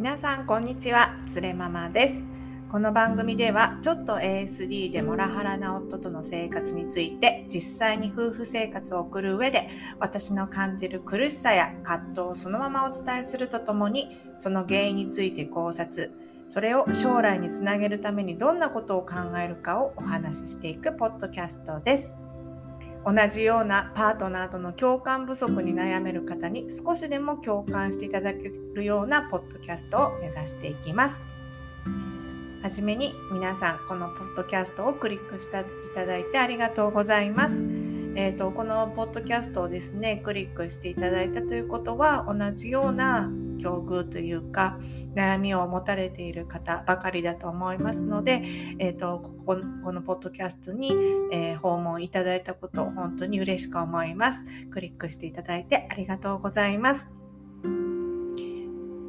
皆さんこんにちはつれママですこの番組ではちょっと ASD でモラハラな夫との生活について実際に夫婦生活を送る上で私の感じる苦しさや葛藤をそのままお伝えするとともにその原因について考察それを将来につなげるためにどんなことを考えるかをお話ししていくポッドキャストです。同じようなパートナーとの共感不足に悩める方に少しでも共感していただけるようなポッドキャストを目指していきます。はじめに皆さんこのポッドキャストをクリックしていただいてありがとうございます。えーと、このポッドキャストをですねクリックしていただいたということは同じような境遇というか悩みを持たれている方ばかりだと思いますので、えーと、こここのポッドキャストに、えー、訪問いただいたことを本当に嬉しく思います。クリックしていただいてありがとうございます。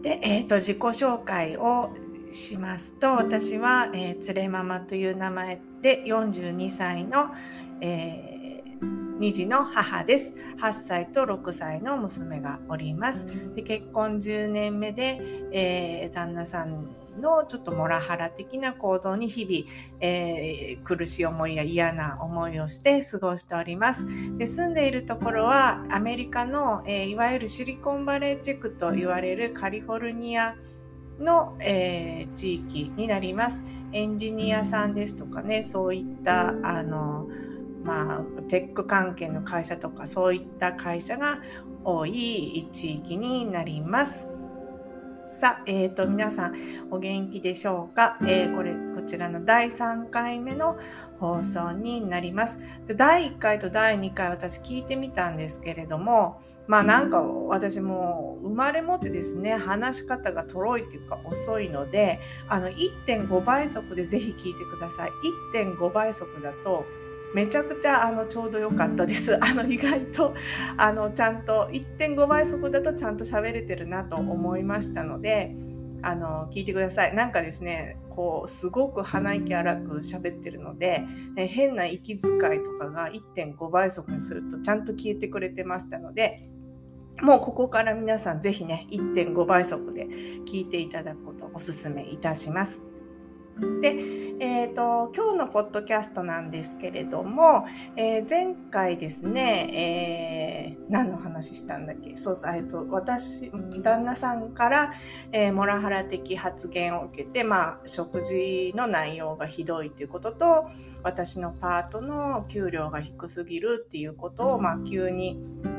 で、えーと、自己紹介をしますと私は、えー、つれママという名前で42歳の、えー2児の母です。8歳と6歳の娘がおります。で結婚10年目で、えー、旦那さんのちょっとモラハラ的な行動に日々、えー、苦しい思いや嫌な思いをして過ごしております。で住んでいるところはアメリカの、えー、いわゆるシリコンバレーチェクと言われるカリフォルニアの、えー、地域になります。エンジニアさんですとかね、そういったあのまあ、テック関係の会社とかそういった会社が多い地域になります。さあ、えっ、ー、と、皆さんお元気でしょうか、えー、これ、こちらの第3回目の放送になります。で第1回と第2回私聞いてみたんですけれども、まあなんか私も生まれ持ってですね、話し方がとろいっていうか遅いので、あの1.5倍速でぜひ聞いてください。1.5倍速だとめちゃくちゃあのちょうど良かったです。あの意外とあのちゃんと1.5倍速だとちゃんと喋れてるなと思いましたので、あの聞いてください。なんかですね、こうすごく鼻息荒く喋ってるので、え変な息遣いとかが1.5倍速にするとちゃんと消えてくれてましたので、もうここから皆さんぜひね、1.5倍速で聞いていただくことをお勧めいたします。で、えーと、今日のポッドキャストなんですけれども、えー、前回ですね、えー、何の話したんだっけ？そう、えーと、私、旦那さんから、えー、モラハラ的発言を受けて、まあ、食事の内容がひどいということと、私のパートの給料が低すぎるっていうことを、まあ、急に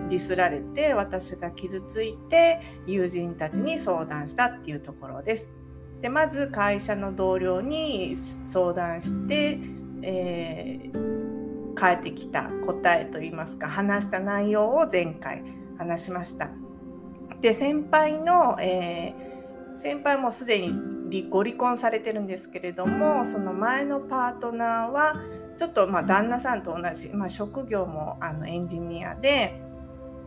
ディスられて、私が傷ついて、友人たちに相談したっていうところです。でまず会社の同僚に相談して、えー、返ってきた答えといいますか話した内容を前回話しました。で先輩の、えー、先輩もすでにご離婚されてるんですけれどもその前のパートナーはちょっとまあ旦那さんと同じ、まあ、職業もあのエンジニアで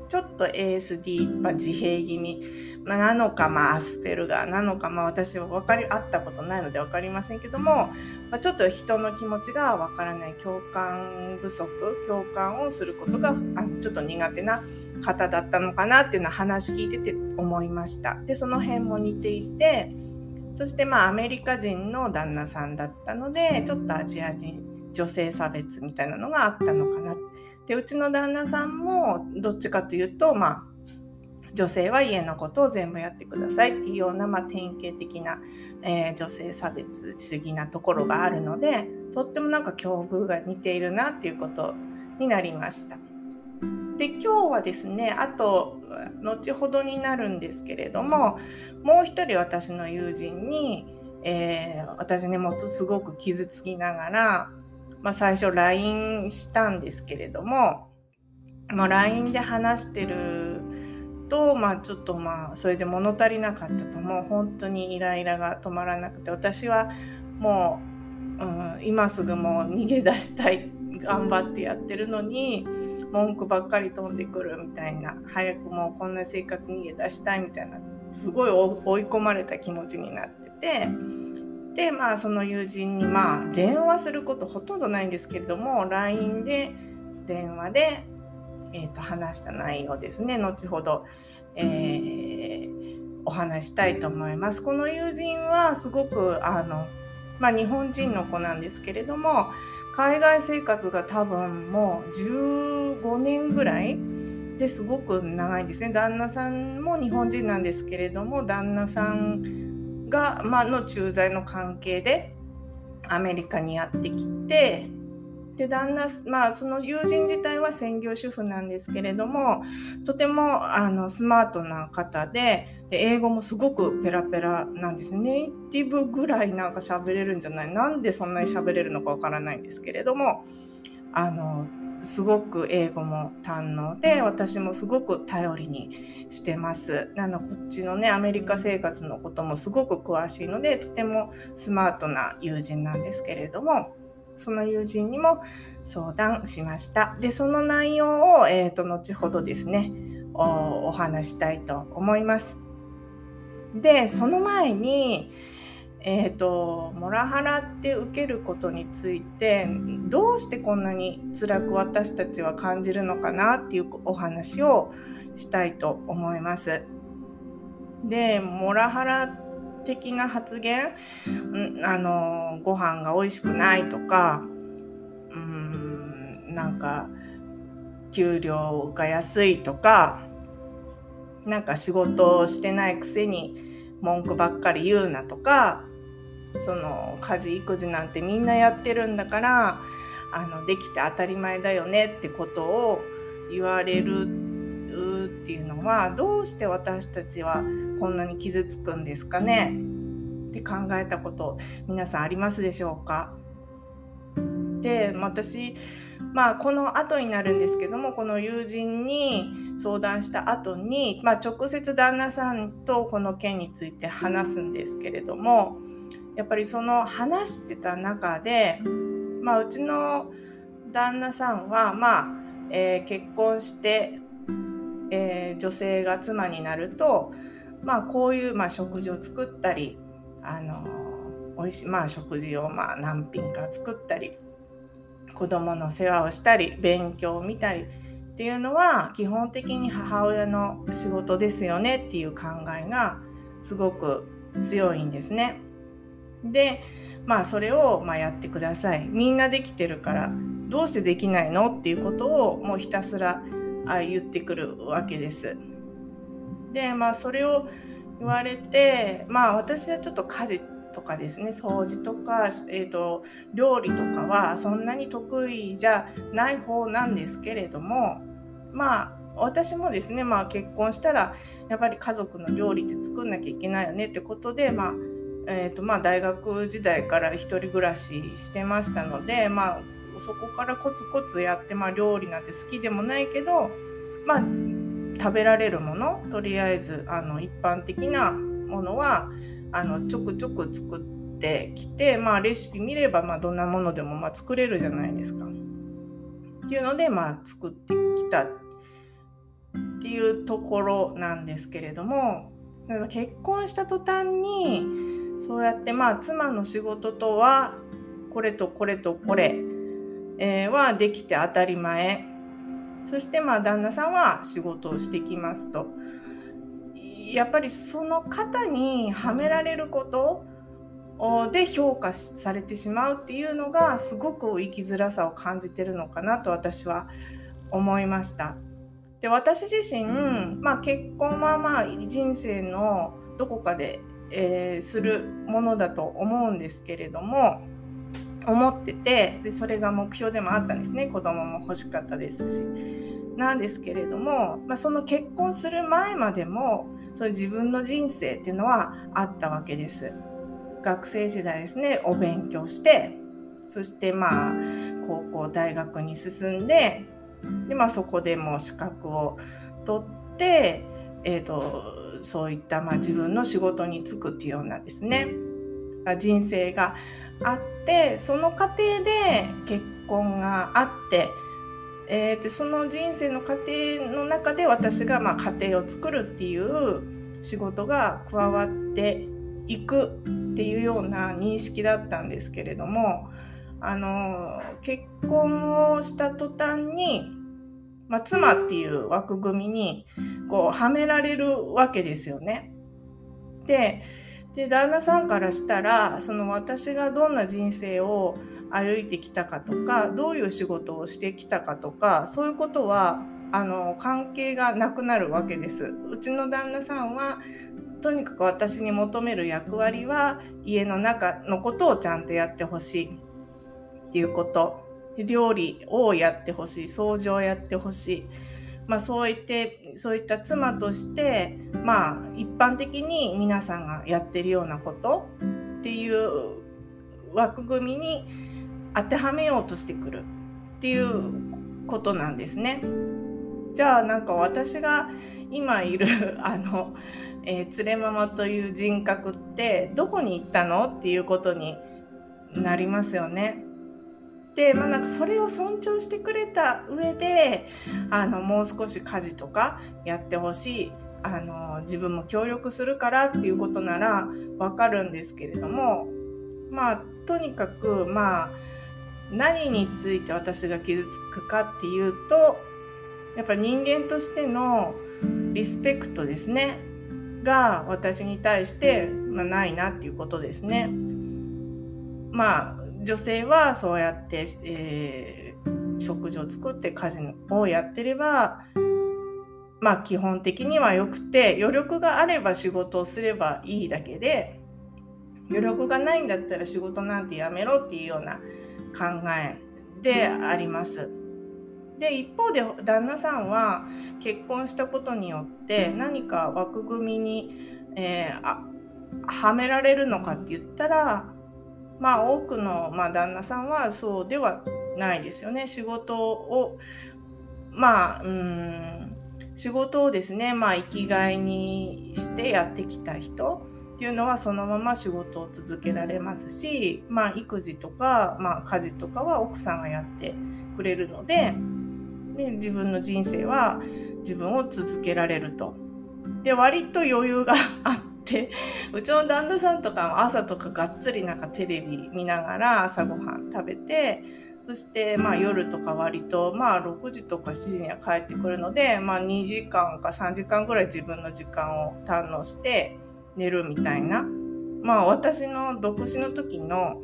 ちょっと ASD、まあ、自閉気味、まあ、なのか、まあ、アスペルガーなのか、まあ、私は分かり、会ったことないので分かりませんけども、まあ、ちょっと人の気持ちが分からない共感不足、共感をすることがあちょっと苦手な方だったのかなっていうのは話聞いてて思いました。で、その辺も似ていて、そしてまあアメリカ人の旦那さんだったので、ちょっとアジア人、女性差別みたいなのがあったのかなって。で、うちの旦那さんもどっちかというと、まあ、女性は家のことを全部やってくださいっていうような、まあ、典型的な、えー、女性差別主義なところがあるので、とってもなんか境遇が似ているなっていうことになりました。で、今日はですね、あと、後ほどになるんですけれども、もう一人私の友人に、えー、私ね、もっとすごく傷つきながら、まあ、最初 LINE したんですけれども、まあ、LINE で話してると、まあ、ちょっとまあそれで物足りなかったともう本当にイライラが止まらなくて私はもう、うん、今すぐもう逃げ出したい頑張ってやってるのに文句ばっかり飛んでくるみたいな早くもうこんな生活逃げ出したいみたいなすごい追い込まれた気持ちになってて。でまあその友人にまあ電話することほとんどないんですけれども LINE で電話で、えー、と話した内容ですね後ほど、えー、お話したいと思います。この友人はすごくあの、まあ、日本人の子なんですけれども海外生活が多分もう15年ぐらいですごく長いんですね旦那さんも日本人なんですけれども旦那さんが、まあの駐在の関係でアメリカにやってきてで旦那まあその友人自体は専業主婦なんですけれどもとてもあのスマートな方でで英語もすごくペラペラなんです。ネイティブぐらいなんか喋れるんじゃない？なんでそんなに喋れるのかわからないんですけれどもあのすごく英語も堪能で私もすごく頼りにしてます。あのこっちのねアメリカ生活のこともすごく詳しいのでとてもスマートな友人なんですけれどもその友人にも相談しました。で、その内容を、えーと、後ほどですねお、話したいと思います。で、その前に、えーと、モラハラって受けることについてどうしてこんなに辛く私たちは感じるのかなっていうお話をしたいと思います。でモラハラ的な発言、あのご飯が美味しくないとかうんなんか給料が安いとかなんか仕事をしてないくせに文句ばっかり言うなとかその家事育児なんてみんなやってるんだからあのできて当たり前だよねってことを言われるっていうのはどうして私たちはこんなに傷つくんですかね？って考えたこと皆さんありますでしょうか？で私まあこの後になるんですけどもこの友人に相談した後に、まあ、直接旦那さんとこの件について話すんですけれどもやっぱりその話してた中で、まあ、うちの旦那さんは、まあえー、結婚して、えー、女性が妻になると、まあ、こういう、まあ、食事を作ったりあの美味しい、まあ、食事をまあ何品か作ったり子供の世話をしたり勉強を見たりっていうのは基本的に母親の仕事ですよねっていう考えがすごく強いんですね。でまあそれをまあやってください。みんなできてるからどうしてできないの？っていうことをもうひたすら言ってくるわけです。でまあそれを言われてまあ私はちょっと家事とかですね掃除とか、えーと、料理とかはそんなに得意じゃない方なんですけれどもまあ私もですね、まあ、結婚したらやっぱり家族の料理って作んなきゃいけないよねってことで、まあえーとまあ、大学時代から1人暮らししてましたので、まあ、そこからコツコツやって、まあ、料理なんて好きでもないけど、まあ、食べられるものとりあえずあの一般的なものはあのちょくちょく作ってきて、まあ、レシピ見れば、まあ、どんなものでもまあ作れるじゃないですか。っていうので、まあ、作ってきたっていうところなんですけれども結婚した途端にそうやってまあ妻の仕事とはこれとこれとこれ、えー、はできて当たり前そしてまあ旦那さんは仕事をしてきますと。やっぱりその方にはめられることで評価されてしまうっていうのがすごく生きづらさを感じてるのかなと私は思いました。で私自身、まあ、結婚はまあ人生のどこかで、えー、するものだと思うんですけれども思っててでそれが目標でもあったんですね。子供も欲しかったですし。なんですけれども、まあ、その結婚する前までもその自分の人生っていうのはあったわけです。学生時代ですね。お勉強してそしてまあ高校大学に進んでで、まあ、そこでも資格を取って、えーと、そういったまあ自分の仕事に就くっていうようなですね。人生があってその過程で結婚があってえー、でその人生の過程の中で私がまあ家庭を作るっていう仕事が加わっていくっていうような認識だったんですけれどもあの結婚をした途端に、まあ、妻っていう枠組みにこうはめられるわけですよね。でで旦那さんからしたらその私がどんな人生を歩いてきたかとかどういう仕事をしてきたかとかそういうことはあの関係がなくなるわけです。うちの旦那さんはとにかく私に求める役割は家の中のことをちゃんとやってほしいっていうこと料理をやってほしい掃除をやってほしい、まあ、そう言ってそういった妻としてまあ一般的に皆さんがやってるようなことっていう枠組みに当てはめようとしてくるっていうことなんですね。じゃあなんか私が今いる あの、えー、連れママという人格ってどこに行ったのっていうことになりますよね。で、まあ、なんかそれを尊重してくれた上であのもう少し家事とかやってほしいあの自分も協力するからっていうことならわかるんですけれどもまあとにかくまあ何について私が傷つくかっていうとやっぱ人間としてのリスペクトですねが私に対して、まあ、ないなっていうことですね。まあ女性はそうやって、えー、食事を作って家事をやってればまあ基本的にはよくて余力があれば仕事をすればいいだけで余力がないんだったら仕事なんてやめろっていうような考えであります。で一方で旦那さんは結婚したことによって何か枠組みに、えー、はめられるのかって言ったらまあ多くの、まあ、旦那さんはそうではないですよね。仕事をまあうん仕事をですね、まあ、生きがいにしてやってきた人っていうのはそのまま仕事を続けられますし、まあ、育児とか、まあ、家事とかは奥さんがやってくれるのでで自分の人生は自分を続けられると。で割と余裕があってうちの旦那さんとかも朝とかがっつりなんかテレビ見ながら朝ごはん食べてそしてまあ夜とか割とまあ6時とか7時には帰ってくるので、まあ、2時間か3時間ぐらい自分の時間を堪能して寝るみたいなまあ私の独身の時の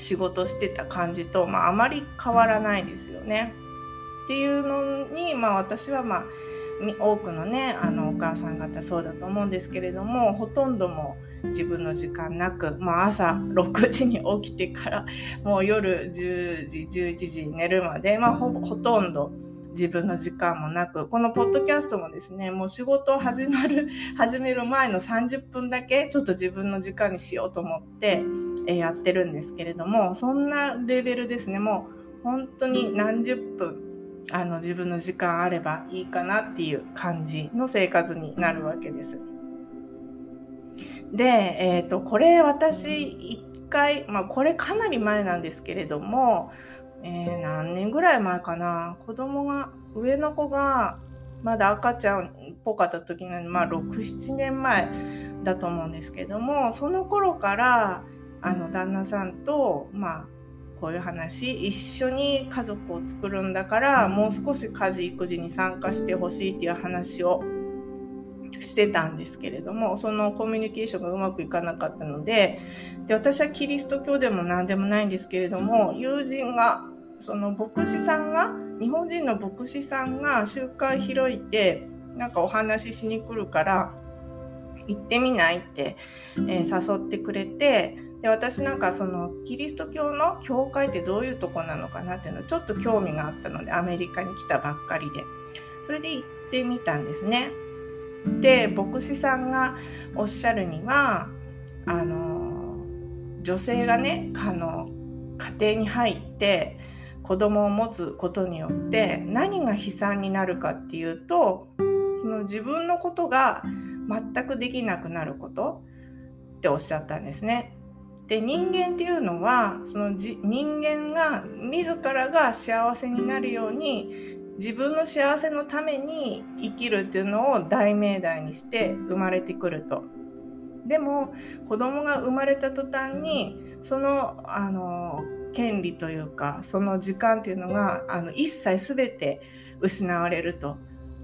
仕事してた感じと、まあ、あまり変わらないですよね。っていうのに、まあ、私はまあ多くのねあのお母さん方そうだと思うんですけれどもほとんども自分の時間なく、まあ、朝6時に起きてから もう夜10時11時に寝るまで、まあ、ほほとんど自分の時間もなくこのポッドキャストもですねもう仕事を始まる 始める前の30分だけちょっと自分の時間にしようと思ってやってるんですけれどもそんなレベルですね。もう本当に何十分あの自分の時間あればいいかなっていう感じの生活になるわけです。で、えっ、ー、と、これ私一回、まあこれかなり前なんですけれども、えー、何年ぐらい前かな、子供が、上の子がまだ赤ちゃんっぽかった時の、まあ6、7年前だと思うんですけども、その頃から、あの旦那さんと、まあ、こういう話一緒に家族を作るんだからもう少し家事育児に参加してほしいっていう話をしてたんですけれどもそのコミュニケーションがうまくいかなかったのでで私はキリスト教でも何でもないんですけれども友人がその牧師さんが日本人の牧師さんが集会開いてなんかお話ししに来るから行ってみないって、えー、誘ってくれてで私なんかそのキリスト教の教会ってどういうとこなのかなっていうのちょっと興味があったのでアメリカに来たばっかりでそれで行ってみたんですね。で牧師さんがおっしゃるにはあの女性がねあの家庭に入って子供を持つことによって何が悲惨になるかっていうとその自分のことが全くできなくなることっておっしゃったんですね。で人間っていうのはそのじ人間が自らが幸せになるように自分の幸せのために生きるっていうのを大命題にして生まれてくると。でも子供が生まれた途端にそのあの権利というかその時間っていうのがあの一切全て失われると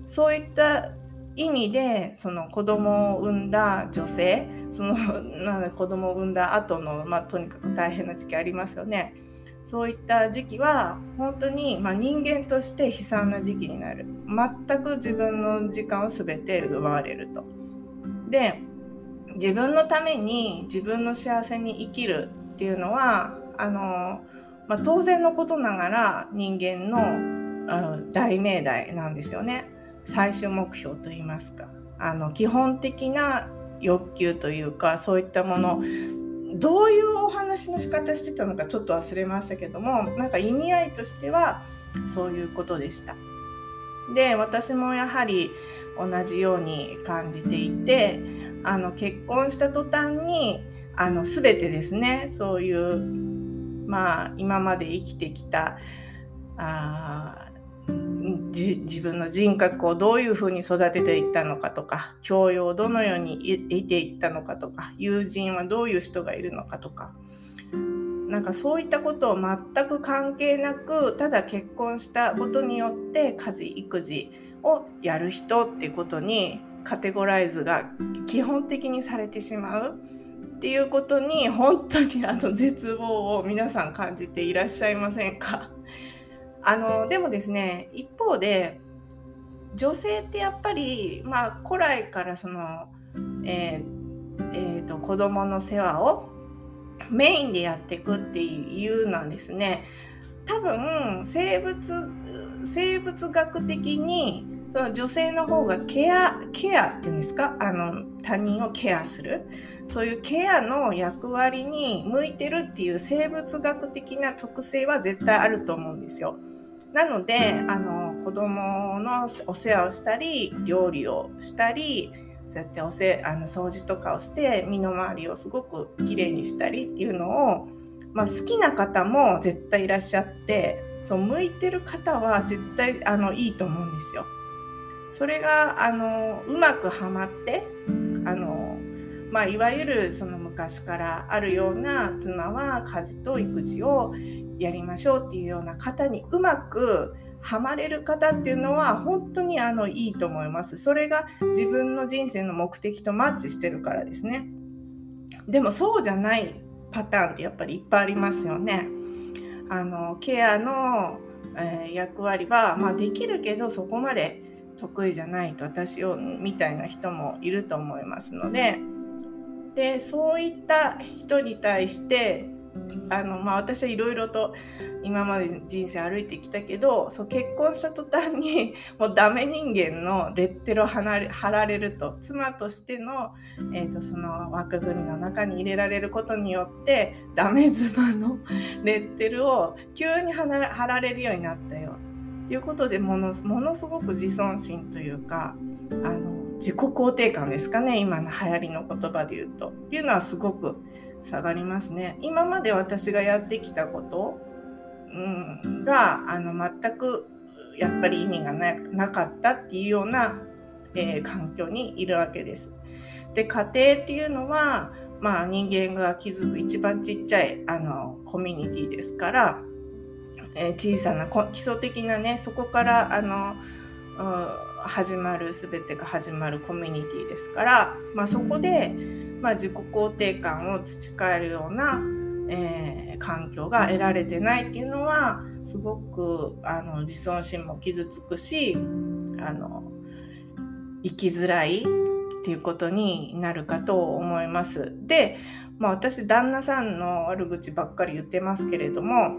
そういった意味でその子供を産んだ女性その なん子供を産んだ後のまあとにかく大変な時期ありますよね。そういった時期は本当に、まあ、人間として悲惨な時期になる全く自分の時間を全て奪われると。で自分のために自分の幸せに生きるっていうのはあの、まあ、当然のことながら人間のうん大命題なんですよね最終目標といいますかあの基本的な欲求というかそういったものどういうお話の仕方してたのかちょっと忘れましたけどもなんか意味合いとしてはそういうことでした。で私もやはり同じように感じていてあの結婚した途端にあの全てですねそういうまあ今まで生きてきたあ自分の人格をどういうふうに育てていったのかとか教養をどのように得ていったのかとか友人はどういう人がいるのかとか。なんかそういったことを全く関係なくただ結婚したことによって家事育児をやる人っていうことにカテゴライズが基本的にされてしまう。っていうことに本当にあの絶望を皆さん感じていらっしゃいませんか？あのでもですね一方で女性ってやっぱり、まあ、古来からその、えーえーと、子供の世話をメインでやっていくっていうのはですね多分生物生物学的にその女性の方がケアケアっていうんですか？あの他人をケアするそういうケアの役割に向いてるっていう生物学的な特性は絶対あると思うんですよ。なのであの子供のお世話をしたり料理をしたりそうやっておせあの掃除とかをして身の回りをすごくきれいにしたりっていうのを、まあ、好きな方も絶対いらっしゃってそう向いてる方は絶対あのいいと思うんですよ。それがあのうまくはまってあの、まあ、いわゆるその昔からあるような妻は家事と育児をやりましょうっていうような方にうまくハマれる方っていうのは本当にあのいいと思います。それが自分の人生の目的とマッチしてるからですね。でもそうじゃないパターンってやっぱりいっぱいありますよね。あのケアの、えー、役割は、まあ、できるけどそこまで得意じゃないと私をみたいな人もいると思いますので。でそういった人に対してあのまあ、私はいろいろと今まで人生歩いてきたけどそう結婚した途端に もうダメ人間のレッテルを貼られると妻としての,、えーと、その枠組みの中に入れられることによってダメ妻のレッテルを急に貼られるようになったよっていうことでものものすごく自尊心というかあの自己肯定感ですかね今の流行りの言葉で言うとっていうのはすごく下がりますね。今まで私がやってきたこと、うん、があの全くやっぱり意味がなかったっていうような、えー、環境にいるわけです。で家庭っていうのは、まあ、人間が築く一番ちっちゃいあのコミュニティですから、えー、小さな基礎的なねそこからあの始まる全てが始まるコミュニティですから、まあ、そこでまあ、自己肯定感を培えるような、えー、環境が得られてないっていうのはすごくあの自尊心も傷つくしあの生きづらいっていうことになるかと思います。で、まあ、私旦那さんの悪口ばっかり言ってますけれども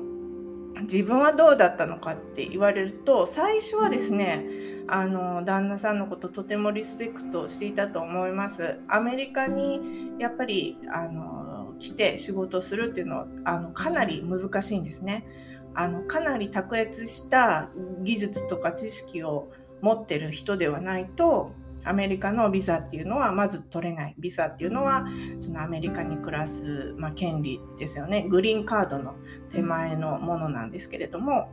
自分はどうだったのかって言われると最初はですねあの旦那さんのこととてもリスペクトしていたと思います。アメリカにやっぱりあの来て仕事するっていうのはあのかなり難しいんですね。あのかなり卓越した技術とか知識を持ってる人ではないとアメリカのビザっていうのはまず取れない。ビザっていうのはそのアメリカに暮らす、まあ、権利ですよね。グリーンカードの手前のものなんですけれども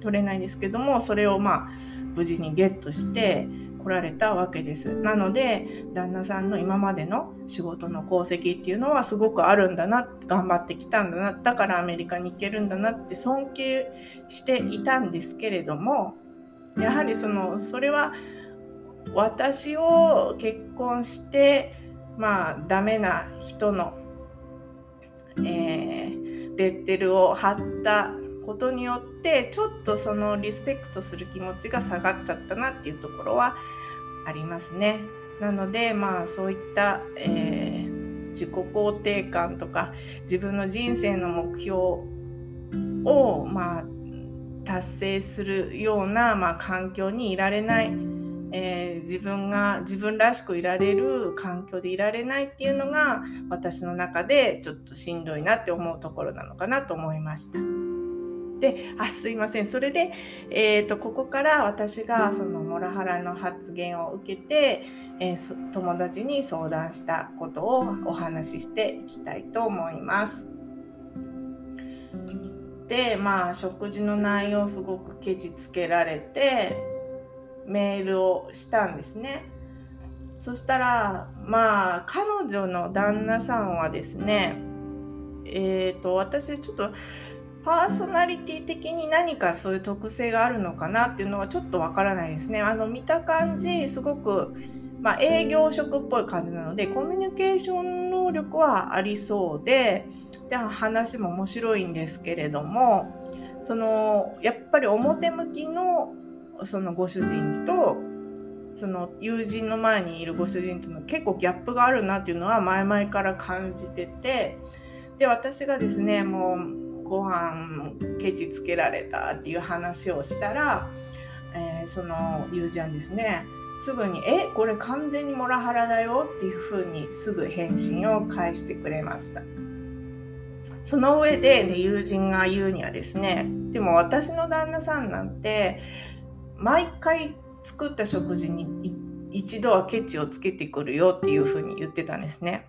取れないんですけどもそれをまあ無事にゲットして来られたわけです。なので旦那さんの今までの仕事の功績っていうのはすごくあるんだな頑張ってきたんだなだからアメリカに行けるんだなって尊敬していたんですけれどもやはりそのそれは私を結婚してまあダメな人の、えー、レッテルを貼ったことによってちょっとそのリスペクトする気持ちが下がっちゃったなっていうところはありますね。なのでまあそういった、えー、自己肯定感とか自分の人生の目標をまあ達成するような、まあ、環境にいられない、えー、自分が自分らしくいられる環境でいられないっていうのが私の中でちょっとしんどいなって思うところなのかなと思いました。であすいませんそれで、えーと、ここから私がそのモラハラの発言を受けて、えー、友達に相談したことをお話ししていきたいと思います。でまあ食事の内容すごくケチつけられてメールをしたんですね。そしたらまあ彼女の旦那さんはですねえっ、ー、と私ちょっとパーソナリティ的に何かそういう特性があるのかなっていうのはちょっとわからないですね。あの見た感じすごく、まあ、営業職っぽい感じなのでコミュニケーション能力はありそうでで話も面白いんですけれどもそのやっぱり表向きのそのご主人とその友人の前にいるご主人との結構ギャップがあるなっていうのは前々から感じててで私がですねもうご飯ケチつけられたっていう話をしたら、えー、その友人はですねすぐに「えこれ完全にモラハラだよ」っていうふうにすぐ返信を返してくれました。その上で、ね、友人が言うにはですねでも私の旦那さんなんて毎回作った食事に一度はケチをつけてくるよっていうふうに言ってたんですね。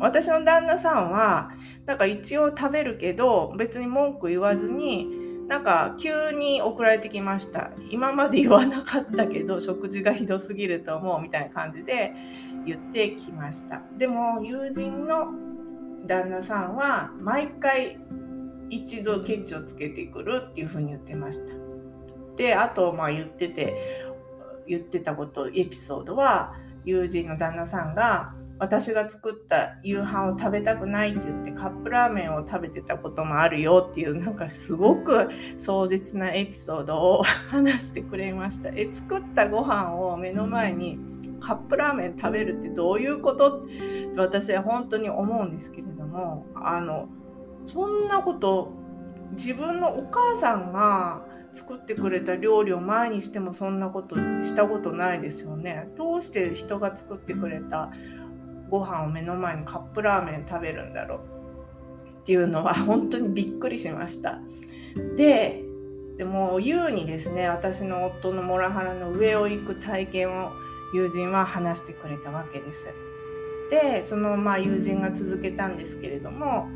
私の旦那さんはなんか一応食べるけど別に文句言わずになんか急に送られてきました。今まで言わなかったけど食事がひどすぎると思うみたいな感じで言ってきました。でも友人の旦那さんは毎回一度ケチをつけてくるっていうふうに言ってました。であとまあ言ってて言ってたことエピソードは友人の旦那さんが私が作った夕飯を食べたくないって言ってカップラーメンを食べてたこともあるよっていうなんかすごく壮絶なエピソードを 話してくれました。え作ったご飯を目の前にカップラーメン食べるってどういうこと？って私は本当に思うんですけれどもあのそんなこと自分のお母さんが作ってくれた料理を前にしてもそんなことしたことないですよね。どうして人が作ってくれたご飯を目の前にカップラーメン食べるんだろうっていうのは 本当にびっくりしました。ででも優にですね私の夫のモラハラの上を行く体験を友人は話してくれたわけです。でそのまあ友人が続けたんですけれども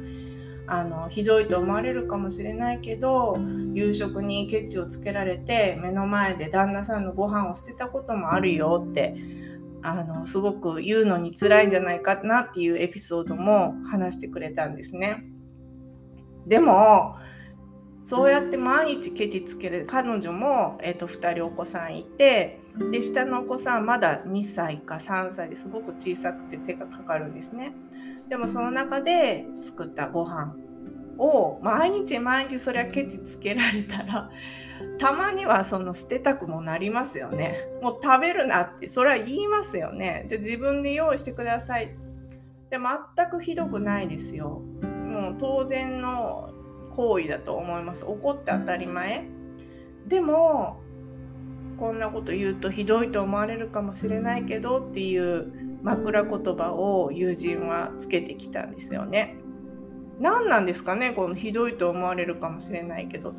あのひどいと思われるかもしれないけど夕食にケチをつけられて目の前で旦那さんのご飯を捨てたこともあるよってあのすごく言うのに辛いんじゃないかなっていうエピソードも話してくれたんですね。でもそうやって毎日ケチつける彼女も、えーと、2人お子さんいてで下のお子さんまだ2歳か3歳ですごく小さくて手がかかるんですね。でもその中で作ったご飯を毎日毎日そりゃケチつけられたら たまにはその捨てたくもなりますよね。もう食べるなってそれは言いますよね。じゃ自分で用意してください。で全くひどくないですよ。もう当然の行為だと思います。怒って当たり前。でもこんなこと言うとひどいと思われるかもしれないけどっていう枕言葉を友人はつけてきたんですよね。何なんですかねこのひどいと思われるかもしれないけど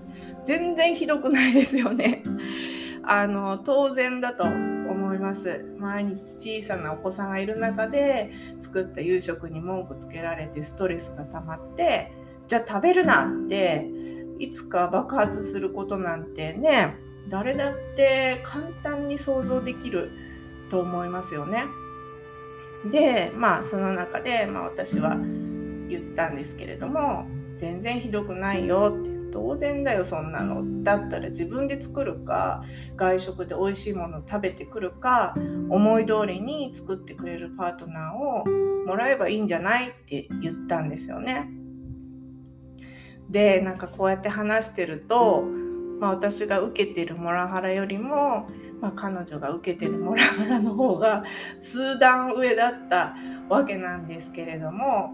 全然ひどくないですよね。あの当然だと思います毎日小さなお子さんがいる中で作った夕食に文句つけられてストレスが溜まってじゃあ食べるなっていつか爆発することなんてね誰だって簡単に想像できると思いますよね。でまあその中で、まあ、私は言ったんですけれども全然ひどくないよって当然だよそんなのだったら自分で作るか外食で美味しいもの食べてくるか思い通りに作ってくれるパートナーをもらえばいいんじゃないって言ったんですよね。でなんかこうやって話してると、まあ、私が受けてるモラハラよりも、まあ、彼女が受けてるモラハラの方が数段上だったわけなんですけれども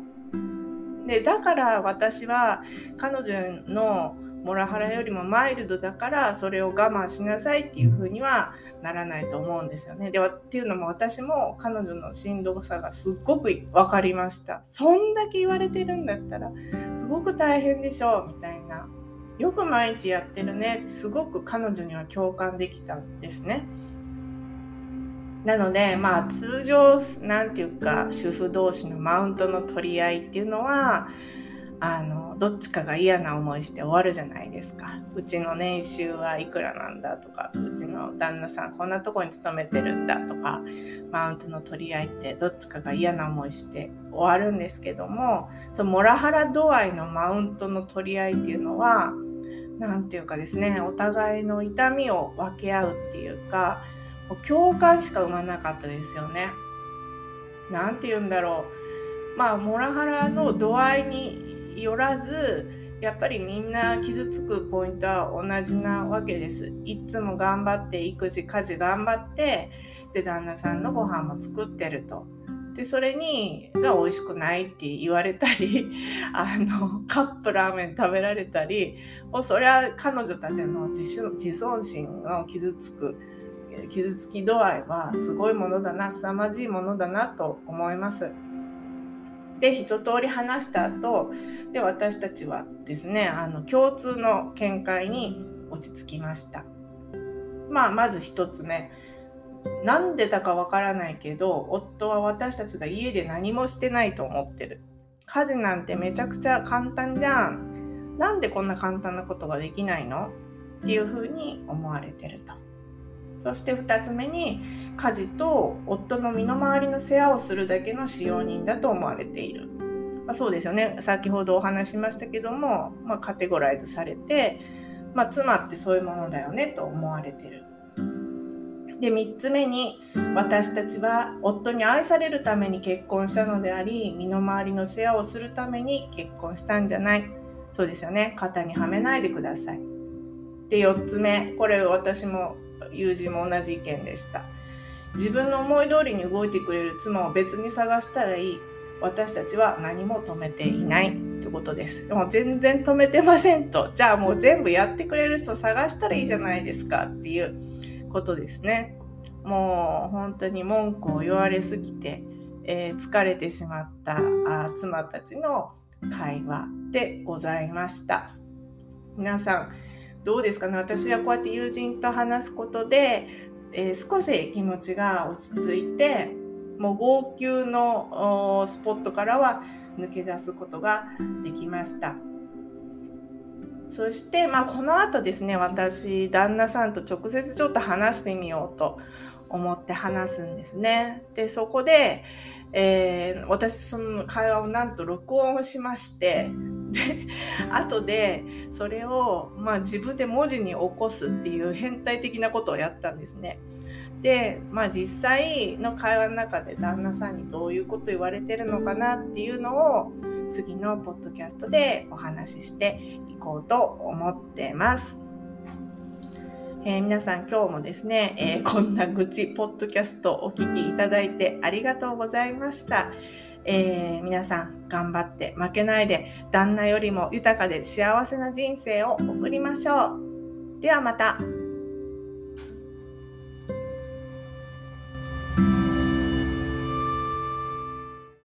でだから私は彼女のモラハラよりもマイルドだからそれを我慢しなさいっていう風にはならないと思うんですよね。でっていうのも私も彼女のしんどさがすっごく分かりました。そんだけ言われてるんだったらすごく大変でしょうみたいな。よく毎日やってるねってすごく彼女には共感できたんですね。なのでまあ通常何て言うか主婦同士のマウントの取り合いっていうのはあのどっちかが嫌な思いして終わるじゃないですかうちの年収はいくらなんだとかうちの旦那さんこんなとこに勤めてるんだとかマウントの取り合いってどっちかが嫌な思いして終わるんですけどもそのモラハラ度合いのマウントの取り合いっていうのは何て言うかですねお互いの痛みを分け合うっていうか共感しか生まなかったですよね。なんて言うんだろう。まあ、モラハラの度合いによらず、やっぱりみんな傷つくポイントは同じなわけです。いつも頑張って育児家事頑張ってで旦那さんのご飯も作ってると。でそれにが美味しくないって言われたり あのカップラーメン食べられたりもうそれは彼女たちの自尊心の傷つく傷つき度合いはすごいものだな凄まじいものだなと思います。で一通り話した後で私たちはですねあの共通の見解に落ち着きました。まあまず一つ目なんでだかわからないけど夫は私たちが家で何もしてないと思ってる。家事なんてめちゃくちゃ簡単じゃん。なんでこんな簡単なことができないの？っていうふうに思われてると。そして2つ目に家事と夫の身の回りの世話をするだけの使用人だと思われている、まあ、そうですよね。先ほどお話しましたけども、まあ、カテゴライズされて、まあ、妻ってそういうものだよねと思われてる。で3つ目に私たちは夫に愛されるために結婚したのであり身の回りの世話をするために結婚したんじゃない。そうですよね。肩にはめないでください。で4つ目これ私も友人も同じ意見でした。自分の思い通りに動いてくれる妻を別に探したらいい。私たちは何も止めていない。ってことです。でも全然止めてませんと。じゃあもう全部やってくれる人探したらいいじゃないですか。っていうことですね。もう本当に文句を言われすぎて、えー、疲れてしまったあ妻たちの会話でございました。皆さんどうですかね？私はこうやって友人と話すことで、えー、少し気持ちが落ち着いてもう号泣のスポットからは抜け出すことができました。そして、まあ、この後ですね私旦那さんと直接ちょっと話してみようと思って話すんですね。でそこで、えー、私その会話をなんと録音しまして後でそれを、まあ、自分で文字に起こすっていう変態的なことをやったんですね。で、まあ、実際の会話の中で旦那さんにどういうこと言われてるのかなっていうのを次のポッドキャストでお話ししていこうと思ってます。えー、皆さん今日もですね、えー、こんな愚痴ポッドキャストお聴きいただいてありがとうございました。えー、皆さん頑張って負けないで旦那よりも豊かで幸せな人生を送りましょう。ではまた。